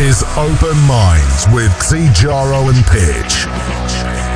is Open Minds with Xijaro and Pitch.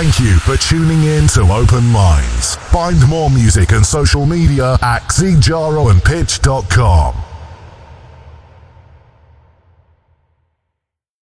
Thank you for tuning in to Open Minds. Find more music and social media at xijaroandpitch.com.